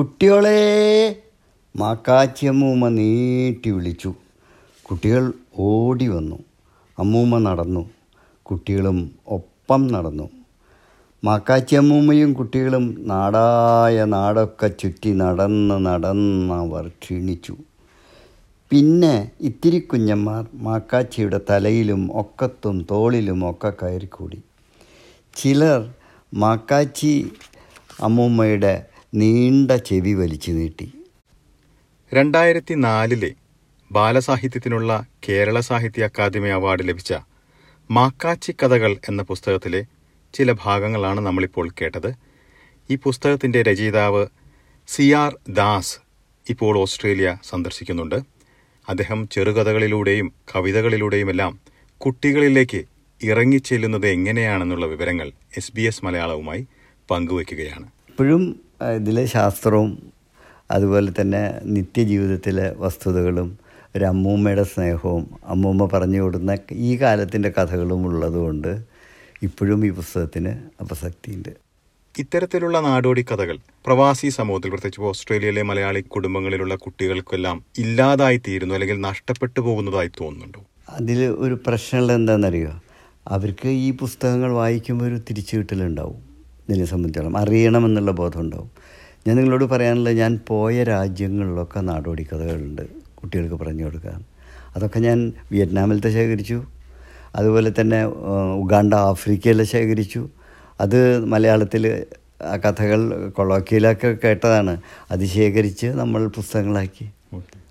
കുട്ടികളെ മാക്കാച്ചിയമ്മൂമ്മ നീട്ടി വിളിച്ചു. കുട്ടികൾ ഓടി വന്നു. അമ്മൂമ്മ നടന്നു. കുട്ടികളും ഒപ്പം നടന്നു. മാക്കാച്ചിയമ്മൂമ്മയും കുട്ടികളും നാടായ നാടൊക്കെ ചുറ്റി നടന്ന് നടന്ന് അവർ ക്ഷീണിച്ചു പിന്നെ ഇത്തിരി കുഞ്ഞന്മാർ മാക്കാച്ചിയുടെ തലയിലും ഒക്കത്തും തോളിലും ഒക്കെ കയറിക്കൂടി. ചിലർ മാക്കാച്ചി അമ്മൂമ്മയുടെ നീണ്ട ചെവി വലിച്ചു നീട്ടി. രണ്ടായിരത്തി നാലിലെ ബാലസാഹിത്യത്തിനുള്ള കേരള സാഹിത്യ അക്കാദമി അവാർഡ് ലഭിച്ച മാക്കാച്ചി കഥകൾ എന്ന പുസ്തകത്തിലെ ചില ഭാഗങ്ങളാണ് നമ്മളിപ്പോൾ കേട്ടത്. ഈ പുസ്തകത്തിന്റെ രചയിതാവ് സി ആർ ദാസ് ഇപ്പോൾ ഓസ്ട്രേലിയ സന്ദർശിക്കുന്നുണ്ട്. അദ്ദേഹം ചെറുകഥകളിലൂടെയും കവിതകളിലൂടെയുമെല്ലാം കുട്ടികളിലേക്ക് ഇറങ്ങിച്ചെല്ലുന്നത് എങ്ങനെയാണെന്നുള്ള വിവരങ്ങൾ എസ് ബി എസ് മലയാളവുമായി പങ്കുവയ്ക്കുകയാണ്. ഇപ്പോഴും ഇതിലെ ശാസ്ത്രവും അതുപോലെ തന്നെ നിത്യജീവിതത്തിലെ വസ്തുതകളും ഒരു അമ്മൂമ്മയുടെ സ്നേഹവും അമ്മൂമ്മ പറഞ്ഞു കൊടുക്കുന്ന ഈ കാലത്തിന്റെ കഥകളും ഉള്ളതുകൊണ്ട് ഇപ്പോഴും ഈ പുസ്തകത്തിന് അപസക്തിയുണ്ട്. ഇത്തരത്തിലുള്ള നാടോടി കഥകൾ പ്രവാസി സമൂഹത്തിൽ പ്രത്യേകിച്ച് ഓസ്ട്രേലിയയിലെ മലയാളി കുടുംബങ്ങളിലുള്ള കുട്ടികൾക്കെല്ലാം ഇല്ലാതായി തീരുന്നു അല്ലെങ്കിൽ നഷ്ടപ്പെട്ടു പോകുന്നതായി തോന്നുന്നുണ്ടോ? അതിൽ ഒരു പ്രശ്നമുള്ളത് എന്താണെന്നറിയോ? അവർക്ക് ഈ പുസ്തകങ്ങൾ വായിക്കുമ്പോൾ ഒരു തിരിച്ചു കിട്ടലുണ്ടാവും ഇതിനെ സംബന്ധിച്ചോളം അറിയണമെന്നുള്ള ബോധം ഉണ്ടാവും ഞാൻ നിങ്ങളോട് പറയാനുള്ളത് ഞാൻ പോയ രാജ്യങ്ങളിലൊക്കെ നാടോടി കഥകളുണ്ട് കുട്ടികൾക്ക് പറഞ്ഞു കൊടുക്കാൻ. അതൊക്കെ ഞാൻ വിയറ്റ്നാമിലത്തെ ശേഖരിച്ചു. അതുപോലെ തന്നെ ഉഗാണ്ട ആഫ്രിക്കയിലെ ശേഖരിച്ചു. അത് മലയാളത്തിൽ ആ കഥകൾ കൊളോക്കിയിലൊക്കെ കേട്ടതാണ്. അത് ശേഖരിച്ച് നമ്മൾ പുസ്തകങ്ങളാക്കി.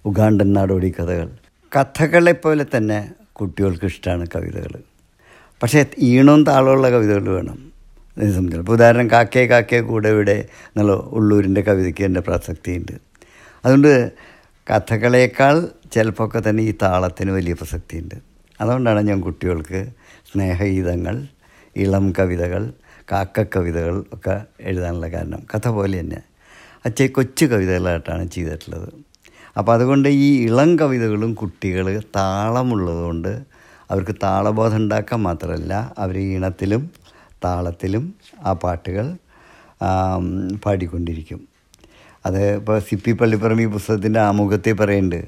ഉഗാണ്ടൻ നാടോടി കഥകൾ. കഥകളെ പോലെ തന്നെ കുട്ടികൾക്ക് ഇഷ്ടമാണ് കവിതകൾ. പക്ഷേ ഈണവും താളമുള്ള കവിതകൾ വേണം. ഇതിനെ സംബന്ധിച്ചിടത്തോളം ഇപ്പോൾ ഉദാഹരണം കാക്കേ കാക്കേ കൂടെ ഇവിടെ എന്നുള്ള ഉള്ളൂരിന്റെ കവിതയ്ക്ക് എന്റെ പ്രസക്തിയുണ്ട്. അതുകൊണ്ട് കഥകളേക്കാൾ ചിലപ്പോഴൊക്കെ തന്നെ ഈ താളത്തിന് വലിയ പ്രസക്തിയുണ്ട്. അതുകൊണ്ടാണ് ഞാൻ കുട്ടികൾക്ക് സ്നേഹഗീതങ്ങൾ ഇളം കവിതകൾ കാക്ക കവിതകൾ ഒക്കെ എഴുതാനുള്ള കാരണം. കഥ പോലെ തന്നെ അച്ഛ കൊച്ചു കവിതകളായിട്ടാണ് ചെയ്തിട്ടുള്ളത്. അപ്പോൾ അതുകൊണ്ട് ഈ ഇളം കവിതകളും കുട്ടികൾ താളമുള്ളതുകൊണ്ട് അവർക്ക് താളബോധം ഉണ്ടാക്കാൻ മാത്രമല്ല അവർ ഈണത്തിലും താളത്തിലും ആ പാട്ടുകൾ പാടിക്കൊണ്ടിരിക്കും. അത് ഇപ്പോൾ സി പി പള്ളിപ്പറമ്പ് പുസ്തകത്തിന്റെ ആമുഖത്തെ പറയുന്നുണ്ട്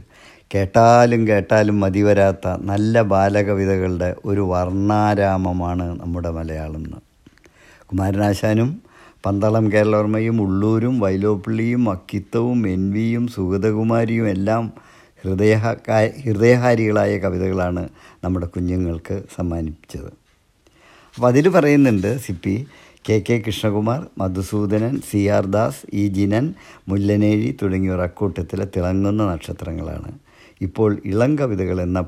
കേട്ടാലും കേട്ടാലും മതി വരാത്ത നല്ല ബാലകവിതകളുടെ ഒരു വർണാരാമമാണ് നമ്മുടെ മലയാളം എന്ന് കുമാരനാശാനും പന്തളം കേരളവർമ്മയും ഉള്ളൂരും വൈലോപ്പിള്ളിയും അക്കിത്തവും എൻവിയും സുഗതകുമാരിയും എല്ലാം ഹൃദയ ഹൃദയഹാരികളായ കവിതകളാണ് നമ്മുടെ കുഞ്ഞുങ്ങൾക്ക് സമ്മാനിച്ചത് അപ്പോൾ അതിൽ പറയുന്നുണ്ട് Sippy K K Krishnakumar Madhusoodanan C R Das E Jinan Mullanezhi തുടങ്ങിയവർ അക്കൂട്ടത്തിലെ തിളങ്ങുന്ന നക്ഷത്രങ്ങളാണ്. ഇപ്പോൾ ഇളം കവിതകൾ എന്ന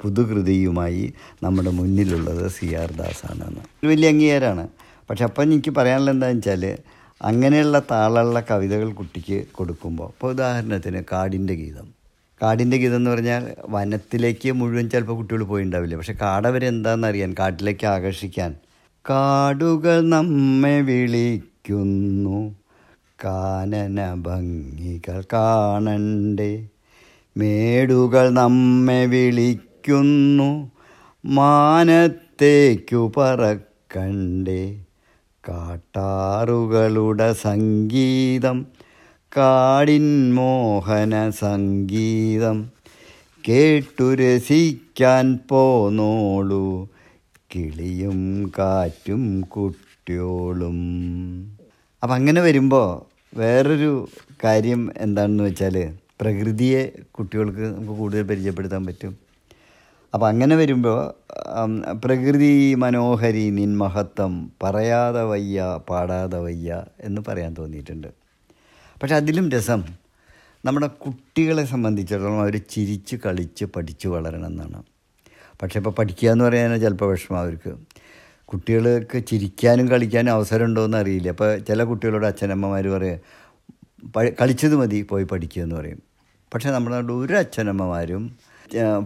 പുതുകൃതിയുമായി നമ്മുടെ മുന്നിലുള്ളത് സി ആർ ദാസ് ആണെന്ന് ഒരു വലിയ അംഗീകാരമാണ് പക്ഷെ അപ്പം എനിക്ക് പറയാനുള്ള എന്താണെന്ന് വെച്ചാൽ അങ്ങനെയുള്ള താളുള്ള കവിതകൾ കുട്ടിക്ക് കൊടുക്കുമ്പോൾ ഇപ്പോൾ ഉദാഹരണത്തിന് കാടിന്റെ ഗീതം. കാടിന്റെ ഗീതം എന്ന് പറഞ്ഞാൽ വനത്തിലേക്ക് മുഴുവൻ ചിലപ്പോൾ കുട്ടികൾ പോയിണ്ടാവില്ല? പക്ഷെ കാടവരെ എന്താണെന്ന് അറിയാൻ കാട്ടിലേക്ക് ആകർഷിക്കാൻ. കാടുകൾ നമ്മെ വിളിക്കുന്നു. കാനന ഭംഗികൾ കാണണ്ടേ. മേടുകൾ നമ്മെ വിളിക്കുന്നു. മാനത്തേക്കു പറക്കണ്ടേ. കാട്ടാറുകളുടെ സംഗീതം കാടിൻ മോഹന സംഗീതം കേട്ടു രസിക്കാൻ പോന്നോളൂ. കിളിയും കാറ്റും കുട്ടിയോളും. അപ്പം അങ്ങനെ വരുമ്പോൾ വേറൊരു കാര്യം എന്താണെന്ന് വെച്ചാൽ പ്രകൃതിയെ കുട്ടികൾക്ക് നമുക്ക് കൂടുതൽ പരിചയപ്പെടുത്താൻ പറ്റും. അപ്പം അങ്ങനെ വരുമ്പോൾ പ്രകൃതി മനോഹരി നിൻ മഹത്വം പറയാതെ വയ്യ പാടാതെ വയ്യ എന്ന് പറയാൻ തോന്നിയിട്ടുണ്ട്. പക്ഷെ അതിലും രസം. നമ്മുടെ കുട്ടികളെ സംബന്ധിച്ചിടത്തോളം അവർ ചിരിച്ച് കളിച്ച് പഠിച്ച് വളരണം എന്നാണ്. പക്ഷേ ഇപ്പോൾ പഠിക്കുക എന്ന് പറയാൻ ചിലപ്പോൾ വിഷമം അവർക്ക് കുട്ടികൾക്ക് ചിരിക്കാനും കളിക്കാനും അവസരം ഉണ്ടോ എന്ന് അറിയില്ല. അപ്പോൾ ചില കുട്ടികളോട് അച്ഛനമ്മമാർ പറയും "പ- കളിച്ചത് മതി പോയി പഠിക്കുക എന്ന് പറയും. പക്ഷേ നമ്മുടെ നാട്ടിൽ ഒരു അച്ഛനമ്മമാരും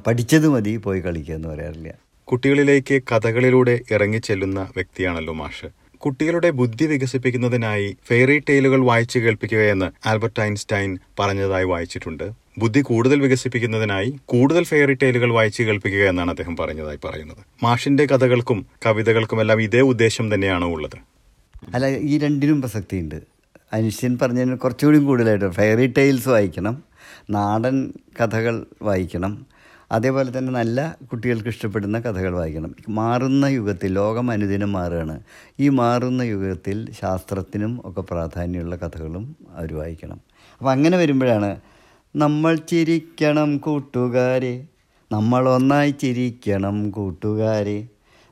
പഠിച്ചത് മതി പോയി കളിക്കുക എന്ന് പറയാറില്ല. കുട്ടികളിലേക്ക് കഥകളിലൂടെ ഇറങ്ങിച്ചെല്ലുന്ന വ്യക്തിയാണല്ലോ മാഷ്. കുട്ടികളുടെ ബുദ്ധി വികസിപ്പിക്കുന്നതിനായി ഫെയറി ടെയിലുകൾ വായിച്ചു കേൾപ്പിക്കുകയെന്ന് ആൽബർട്ട് ഐൻസ്റ്റൈൻ പറഞ്ഞതായി വായിച്ചിട്ടുണ്ട്. ബുദ്ധി കൂടുതൽ വികസിപ്പിക്കുന്നതിനായി കൂടുതൽ ഫെയറി ടെയിലുകൾ വായിച്ചു കേൾപ്പിക്കുക എന്നാണ് അദ്ദേഹം പറഞ്ഞതായി പറയുന്നത്. മാഷിന്റെ കഥകൾക്കും കവിതകൾക്കുമെല്ലാം ഇതേ ഉദ്ദേശം തന്നെയാണോ ഉള്ളത്. അല്ല ഈ രണ്ടിനും പ്രസക്തിയുണ്ട്. ഐൻസ്റ്റൈൻ പറഞ്ഞതിന് കുറച്ചുകൂടി കൂടുതലായിട്ട് ഫെയറി ടെയിൽസ് വായിക്കണം നാടൻ കഥകൾ വായിക്കണം അതേപോലെ തന്നെ നല്ല കുട്ടികൾക്ക് ഇഷ്ടപ്പെടുന്ന കഥകൾ വായിക്കണം. മാറുന്ന യുഗത്തിൽ ലോകം അനുദിനം മാറുകയാണ്. ഈ മാറുന്ന യുഗത്തിൽ ശാസ്ത്രത്തിനും ഒക്കെ പ്രാധാന്യമുള്ള കഥകളും അവർ വായിക്കണം. അപ്പോൾ അങ്ങനെ വരുമ്പോഴാണ് നമ്മൾ ചിരിക്കണം കൂട്ടുകാരെ. നമ്മൾ ഒന്നായി ചിരിക്കണം കൂട്ടുകാരെ.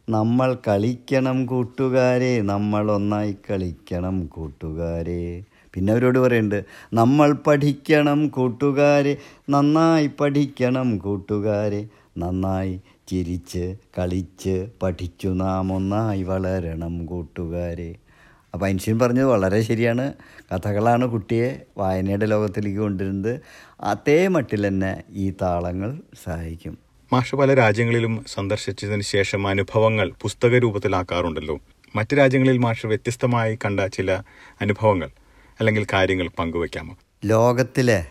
നമ്മൾ കളിക്കണം കൂട്ടുകാരെ. നമ്മൾ ഒന്നായി കളിക്കണം കൂട്ടുകാരെ. പിന്നെ അവരോട് പറയുന്നുണ്ട് നമ്മൾ പഠിക്കണം കൂട്ടുകാരെ നന്നായി പഠിക്കണം കൂട്ടുകാരെ. നന്നായി ചിരിച്ച് കളിച്ച് പഠിച്ചു നാം ഒന്നായി വളരണം കൂട്ടുകാരെ. അപ്പോൾ ഐൻസ്റ്റീൻ പറഞ്ഞത് വളരെ ശരിയാണ്. കഥകളാണ് കുട്ടിയെ വായനയുടെ ലോകത്തിലേക്ക് കൊണ്ടുവരുന്നത്. അതേ മട്ടിൽ തന്നെ ഈ താളങ്ങൾ സഹായിക്കും. മാഷ് പല രാജ്യങ്ങളിലും സന്ദർശിച്ചതിന് ശേഷം അനുഭവങ്ങൾ പുസ്തക രൂപത്തിലാക്കാറുണ്ടല്ലോ മറ്റ് രാജ്യങ്ങളിൽ മാഷ് വ്യത്യസ്തമായി കണ്ട ചില അനുഭവങ്ങൾ. അല്ലെങ്കിൽ കാര്യങ്ങൾ പങ്കുവയ്ക്കാമോ ലോകത്തിലെ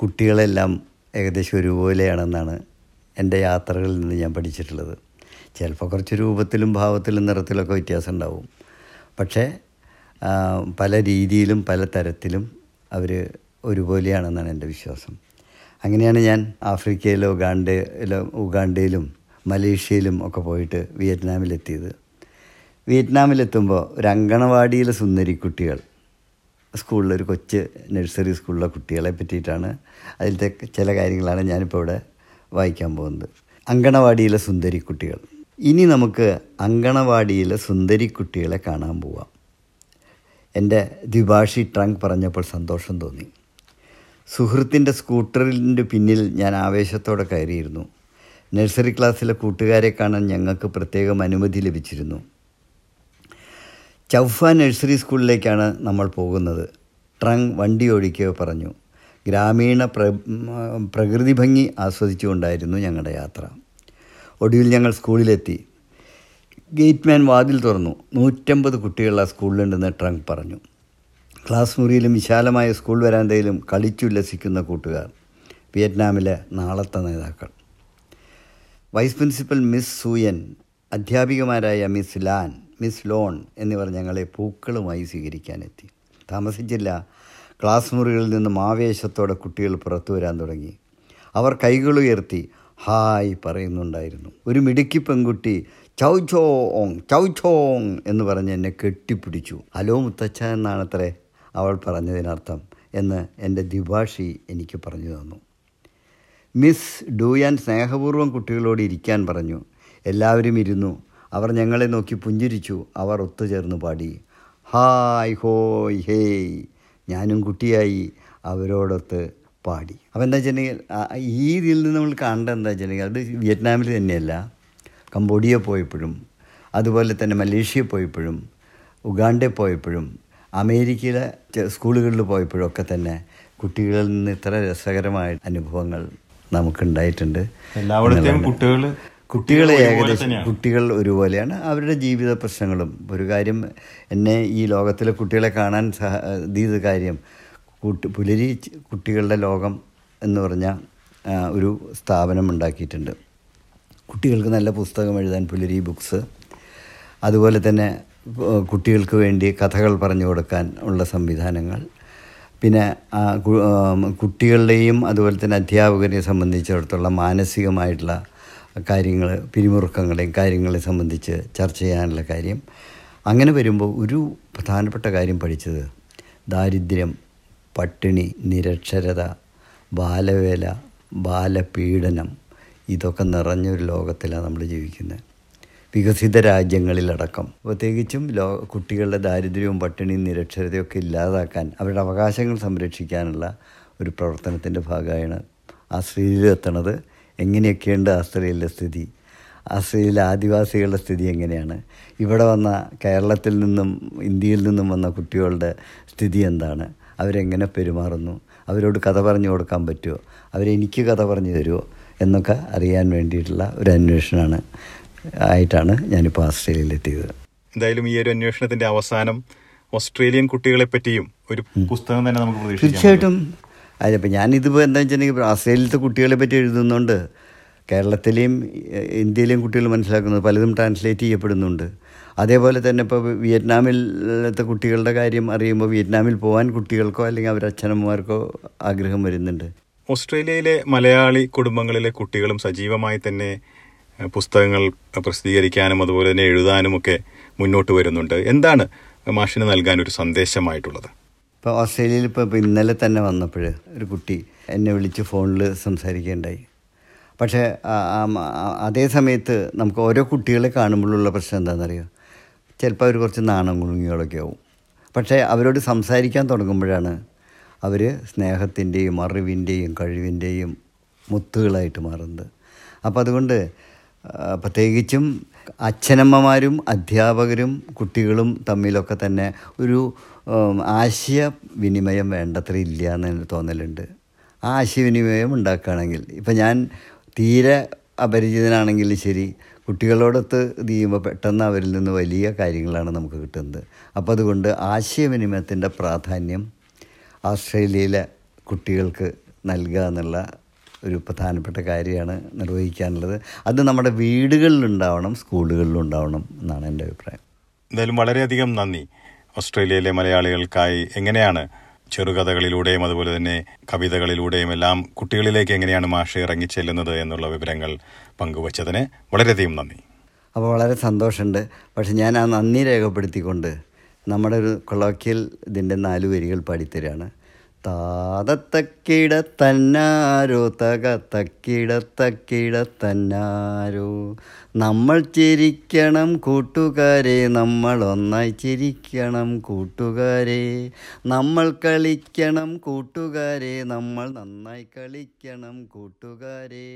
കുട്ടികളെല്ലാം ഏകദേശം ഒരുപോലെയാണെന്നാണ് എന്റെ യാത്രകളിൽ നിന്ന് ഞാൻ പഠിച്ചിട്ടുള്ളത്. ചിലപ്പോൾ കുറച്ച് രൂപത്തിലും ഭാവത്തിലും നിറത്തിലൊക്കെ വ്യത്യാസം ഉണ്ടാവും പക്ഷേ പല രീതിയിലും പല തരത്തിലും അവർ ഒരുപോലെയാണെന്നാണ് എന്റെ വിശ്വാസം. അങ്ങനെയാണ് ഞാൻ ആഫ്രിക്കയിലോ ഉഗാണ്ടയിലോ ഉഗാണ്ടയിലും മലേഷ്യയിലും ഒക്കെ പോയിട്ട് വിയറ്റ്നാമിലെത്തിയത്. വിയറ്റ്നാമിലെത്തുമ്പോൾ ഒരു അങ്കണവാടിയിലെ സുന്ദരി കുട്ടികൾ സ്കൂളിലൊരു കൊച്ച് നഴ്സറി സ്കൂളിലെ കുട്ടികളെ പറ്റിയിട്ടാണ് അതിലത്തെ ചില കാര്യങ്ങളാണ് ഞാനിപ്പോൾ ഇവിടെ വായിക്കാൻ പോകുന്നത്. അങ്കണവാടിയിലെ സുന്ദരി കുട്ടികൾ ഇനി നമുക്ക് അങ്കണവാടിയിലെ സുന്ദരി കുട്ടികളെ കാണാൻ പോവാം. എന്റെ ദ്വിഭാഷി ട്രങ്ക് പറഞ്ഞപ്പോൾ സന്തോഷം തോന്നി. സുഹൃത്തിന്റെ സ്കൂട്ടറിന്റെ പിന്നിൽ ഞാൻ ആവേശത്തോടെ കയറിയിരുന്നു. നഴ്സറി ക്ലാസ്സിലെ കൂട്ടുകാരെ കാണാൻ ഞങ്ങൾക്ക് പ്രത്യേകം അനുമതി ലഭിച്ചിരുന്നു. ചൗഫ നഴ്സറി സ്കൂളിലേക്കാണ് നമ്മൾ പോകുന്നത്. ട്രങ് വണ്ടി ഓടിക്കുക പറഞ്ഞു. ഗ്രാമീണ പ്ര പ്രകൃതി ഭംഗി ആസ്വദിച്ചുകൊണ്ടായിരുന്നു ഞങ്ങളുടെ യാത്ര. ഒടുവിൽ ഞങ്ങൾ സ്കൂളിലെത്തി. ഗേറ്റ്മാൻ വാതിൽ തുറന്നു. നൂറ്റമ്പത് കുട്ടികൾ ആ സ്കൂളിലുണ്ടെന്ന് ട്രങ്ക് പറഞ്ഞു. ക്ലാസ് മുറിയിലും വിശാലമായ സ്കൂൾ വരാന്തയിലും കളിച്ചുല്ലസിക്കുന്ന കൂട്ടുകാർ. വിയറ്റ്നാമിലെ നാളത്തെ നേതാക്കൾ. വൈസ് പ്രിൻസിപ്പൽ മിസ് സൂയൻ അധ്യാപികമാരായ മിസ് ലാൻ മിസ് ലോൺ എന്നിവർ ഞങ്ങളെ പൂക്കളുമായി സ്വീകരിക്കാനെത്തി. താമസിച്ചില്ല. ക്ലാസ് മുറികളിൽ നിന്നും ആവേശത്തോടെ കുട്ടികൾ പുറത്തു വരാൻ തുടങ്ങി. അവർ കൈകൾ ഉയർത്തി ഹായ് പറയുന്നുണ്ടായിരുന്നു. ഒരു മിടുക്കി പെൺകുട്ടി ചൗ ചോങ് ചൗ ചോങ് എന്ന് പറഞ്ഞ് എന്നെ കെട്ടിപ്പിടിച്ചു. ഹലോ മുത്തച്ഛ എന്നാണത്രേ അവൾ പറഞ്ഞതിനർത്ഥം എന്ന് എന്റെ ദ്വിഭാഷി എനിക്ക് പറഞ്ഞു തന്നു. മിസ് ഡൂയാൻ സ്നേഹപൂർവം കുട്ടികളോട് ഇരിക്കാൻ പറഞ്ഞു. എല്ലാവരും ഇരുന്നു. അവർ ഞങ്ങളെ നോക്കി പുഞ്ചിരിച്ചു. അവർ ഒത്തുചേർന്ന് പാടി. ഹായ് ഹോയ് ഹേയ് ഞാനും കുട്ടിയായി അവരോടൊത്ത് പാടി. അപ്പോൾ എന്താ വെച്ചിട്ടുണ്ടെങ്കിൽ ഈ ഇതിൽ നിന്ന് നമ്മൾ കണ്ട എന്താ വെച്ചിട്ടുണ്ടെങ്കിൽ അത് വിയറ്റ്നാമിൽ തന്നെയല്ല. കംബോഡിയ പോയപ്പോഴും അതുപോലെ തന്നെ മലേഷ്യ പോയപ്പോഴും ഉഗാണ്ട പോയപ്പോഴും അമേരിക്കയിലെ സ്കൂളുകളിൽ പോയപ്പോഴും ഒക്കെ തന്നെ കുട്ടികളിൽ നിന്ന് ഇത്ര രസകരമായ അനുഭവങ്ങൾ നമുക്കുണ്ടായിട്ടുണ്ട്. എല്ലാവിടത്തെയും. കുട്ടികൾ ഒരുപോലെ ഏകദേശം കുട്ടികൾ ഒരുപോലെയാണ്. അവരുടെ ജീവിത പ്രശ്നങ്ങളും. ഒരു കാര്യം എന്നെ ഈ ലോകത്തിലെ കുട്ടികളെ കാണാൻ സഹ ഇത് കാര്യം. കുട്ടി പുലരി കുട്ടികളുടെ ലോകം എന്ന് പറഞ്ഞ ഒരു സ്ഥാപനം ഉണ്ടാക്കിയിട്ടുണ്ട്. കുട്ടികൾക്ക് നല്ല പുസ്തകം എഴുതാൻ പുലരി ബുക്സ്. അതുപോലെ തന്നെ കുട്ടികൾക്ക് വേണ്ടി കഥകൾ പറഞ്ഞു കൊടുക്കാൻ ഉള്ള സംവിധാനങ്ങൾ. പിന്നെ കുട്ടികളുടെയും അതുപോലെ തന്നെ അധ്യാപകരെയും സംബന്ധിച്ചിടത്തോളം മാനസികമായിട്ടുള്ള കാര്യങ്ങൾ പിരിമുറുക്കങ്ങളെയും കാര്യങ്ങളെ സംബന്ധിച്ച് ചർച്ച ചെയ്യാനുള്ള കാര്യം. അങ്ങനെ വരുമ്പോൾ ഒരു പ്രധാനപ്പെട്ട കാര്യം പഠിച്ചത് ദാരിദ്ര്യം പട്ടിണി നിരക്ഷരത ബാലവേല ബാലപീഡനം ഇതൊക്കെ നിറഞ്ഞൊരു ലോകത്തിലാണ് നമ്മൾ ജീവിക്കുന്നത്. വികസിത രാജ്യങ്ങളിലടക്കം. പ്രത്യേകിച്ചും ലോ കുട്ടികളുടെ ദാരിദ്ര്യവും പട്ടിണിയും നിരക്ഷരതയൊക്കെ ഇല്ലാതാക്കാൻ അവരുടെ അവകാശങ്ങൾ സംരക്ഷിക്കാനുള്ള ഒരു പ്രവർത്തനത്തിന്റെ ഭാഗമായാണ് ആസ്ട്രേലിയയിലെത്തണത് എങ്ങനെയൊക്കെയുണ്ട് ആസ്ട്രേലിയയിലെ സ്ഥിതി? ആസ്ട്രേലിയയിലെ ആദിവാസികളുടെ സ്ഥിതി എങ്ങനെയാണ്? ഇവിടെ വന്ന കേരളത്തിൽ നിന്നും ഇന്ത്യയിൽ നിന്നും വന്ന കുട്ടികളുടെ സ്ഥിതി എന്താണ്? അവരെങ്ങനെ പെരുമാറുന്നു? അവരോട് കഥ പറഞ്ഞു കൊടുക്കാൻ പറ്റുമോ? അവരെനിക്ക് കഥ പറഞ്ഞു തരുമോ? എന്നൊക്കെ അറിയാൻ വേണ്ടിയിട്ടുള്ള ഒരു അന്വേഷണമാണ് ആയിട്ടാണ് ഞാനിപ്പോൾ ആസ്ട്രേലിയയിലെത്തിയത് എന്തായാലും ഈ ഒരു അന്വേഷണത്തിന്റെ അവസാനം ഓസ്ട്രേലിയൻ കുട്ടികളെ പറ്റിയും ഒരു പുസ്തകം തന്നെ നമുക്ക് തീർച്ചയായിട്ടും. അതിപ്പോൾ ഞാനിതിപ്പോൾ എന്താ വെച്ചിട്ടുണ്ടെങ്കിൽ ആസ്ട്രേലിയത്തെ കുട്ടികളെ പറ്റി എഴുതുന്നുണ്ട്. കേരളത്തിലെയും ഇന്ത്യയിലെയും കുട്ടികൾ മനസ്സിലാക്കുന്നത് പലതും ട്രാൻസ്ലേറ്റ് ചെയ്യപ്പെടുന്നുണ്ട്. അതേപോലെ തന്നെ ഇപ്പോൾ വിയറ്റ്നാമിലത്തെ കുട്ടികളുടെ കാര്യം അറിയുമ്പോൾ വിയറ്റ്നാമിൽ പോകാൻ കുട്ടികൾക്കോ അല്ലെങ്കിൽ അവരുടെ അച്ഛനമ്മമാർക്കോ ആഗ്രഹം വരുന്നുണ്ട്. ഓസ്ട്രേലിയയിലെ മലയാളി കുടുംബങ്ങളിലെ കുട്ടികളും സജീവമായി തന്നെ പുസ്തകങ്ങൾ പ്രസിദ്ധീകരിക്കാനും അതുപോലെ തന്നെ എഴുതാനും ഒക്കെ മുന്നോട്ട് വരുന്നുണ്ട്. എന്താണ് മാഷിന് നൽകാൻ ഒരു സന്ദേശമായിട്ടുള്ളത്? ഇപ്പോൾ ഓസ്ട്രേലിയയിൽ ഇപ്പോൾ ഇന്നലെ തന്നെ വന്നപ്പോൾ ഒരു കുട്ടി എന്നെ വിളിച്ച് ഫോണിൽ സംസാരിക്കുകയുണ്ടായി. പക്ഷേ അതേ സമയത്ത് നമുക്ക് ഓരോ കുട്ടികളെ കാണുമ്പോഴുള്ള പ്രശ്നം എന്താണെന്നറിയോ? ചിലപ്പോൾ അവർ കുറച്ച് നാണം കുണുങ്ങികളൊക്കെ ആവും. പക്ഷേ അവരോട് സംസാരിക്കാൻ തുടങ്ങുമ്പോഴാണ് അവർ സ്നേഹത്തിന്റെയും അറിവിന്റെയും കഴിവിന്റെയും മുത്തുകളായിട്ട് മാറുന്നത്. അപ്പോൾ അതുകൊണ്ട് പ്രത്യേകിച്ചും അച്ഛനമ്മമാരും അധ്യാപകരും കുട്ടികളും തമ്മിലൊക്കെ തന്നെ ഒരു ആശയവിനിമയം വേണ്ടത്ര ഇല്ല എന്ന് തോന്നലുണ്ട്. ആ ആശയവിനിമയം ഉണ്ടാക്കുകയാണെങ്കിൽ ഇപ്പം ഞാൻ തീരെ അപരിചിതനാണെങ്കിൽ ശരി കുട്ടികളോടൊത്ത് ഇത് ചെയ്യുമ്പോൾ പെട്ടെന്ന് അവരിൽ നിന്ന് വലിയ കാര്യങ്ങളാണ് നമുക്ക് കിട്ടുന്നത്. അപ്പോൾ അതുകൊണ്ട് ആശയവിനിമയത്തിന്റെ പ്രാധാന്യം ഓസ്ട്രേലിയയിലെ കുട്ടികൾക്ക് നൽകുക എന്നുള്ള ഒരു പ്രധാനപ്പെട്ട കാര്യമാണ് നിർവഹിക്കാനുള്ളത്. അത് നമ്മുടെ വീടുകളിലുണ്ടാവണം സ്കൂളുകളിലുണ്ടാവണം എന്നാണ് എന്റെ അഭിപ്രായം. എന്തായാലും വളരെയധികം നന്ദി. ഓസ്ട്രേലിയയിലെ മലയാളികൾക്കായി എങ്ങനെയാണ് ചെറുകഥകളിലൂടെയും അതുപോലെ തന്നെ കവിതകളിലൂടെയും എല്ലാം കുട്ടികളിലേക്ക് എങ്ങനെയാണ് മാഷ് ഇറങ്ങിച്ചെല്ലുന്നത് എന്നുള്ള വിവരങ്ങൾ പങ്കുവച്ചതിന് വളരെയധികം നന്ദി. അപ്പോൾ വളരെ സന്തോഷമുണ്ട്. പക്ഷെ ഞാൻ ആ നന്ദി രേഖപ്പെടുത്തിക്കൊണ്ട് നമ്മുടെ ഒരു കൊളോക്കിയൽ ഇതിന്റെ നാല് വരികൾ പാടിത്തരാണ് താതത്തക്കിട തന്നാരോ തക തക്കിട തക്കിട തന്നാരോ നമ്മൾ ചിരിക്കണം കൂട്ടുകാരെ നമ്മൾ ഒന്നായി ചിരിക്കണം കൂട്ടുകാരെ. നമ്മൾ കളിക്കണം കൂട്ടുകാരെ നമ്മൾ നന്നായി കളിക്കണം കൂട്ടുകാരെ.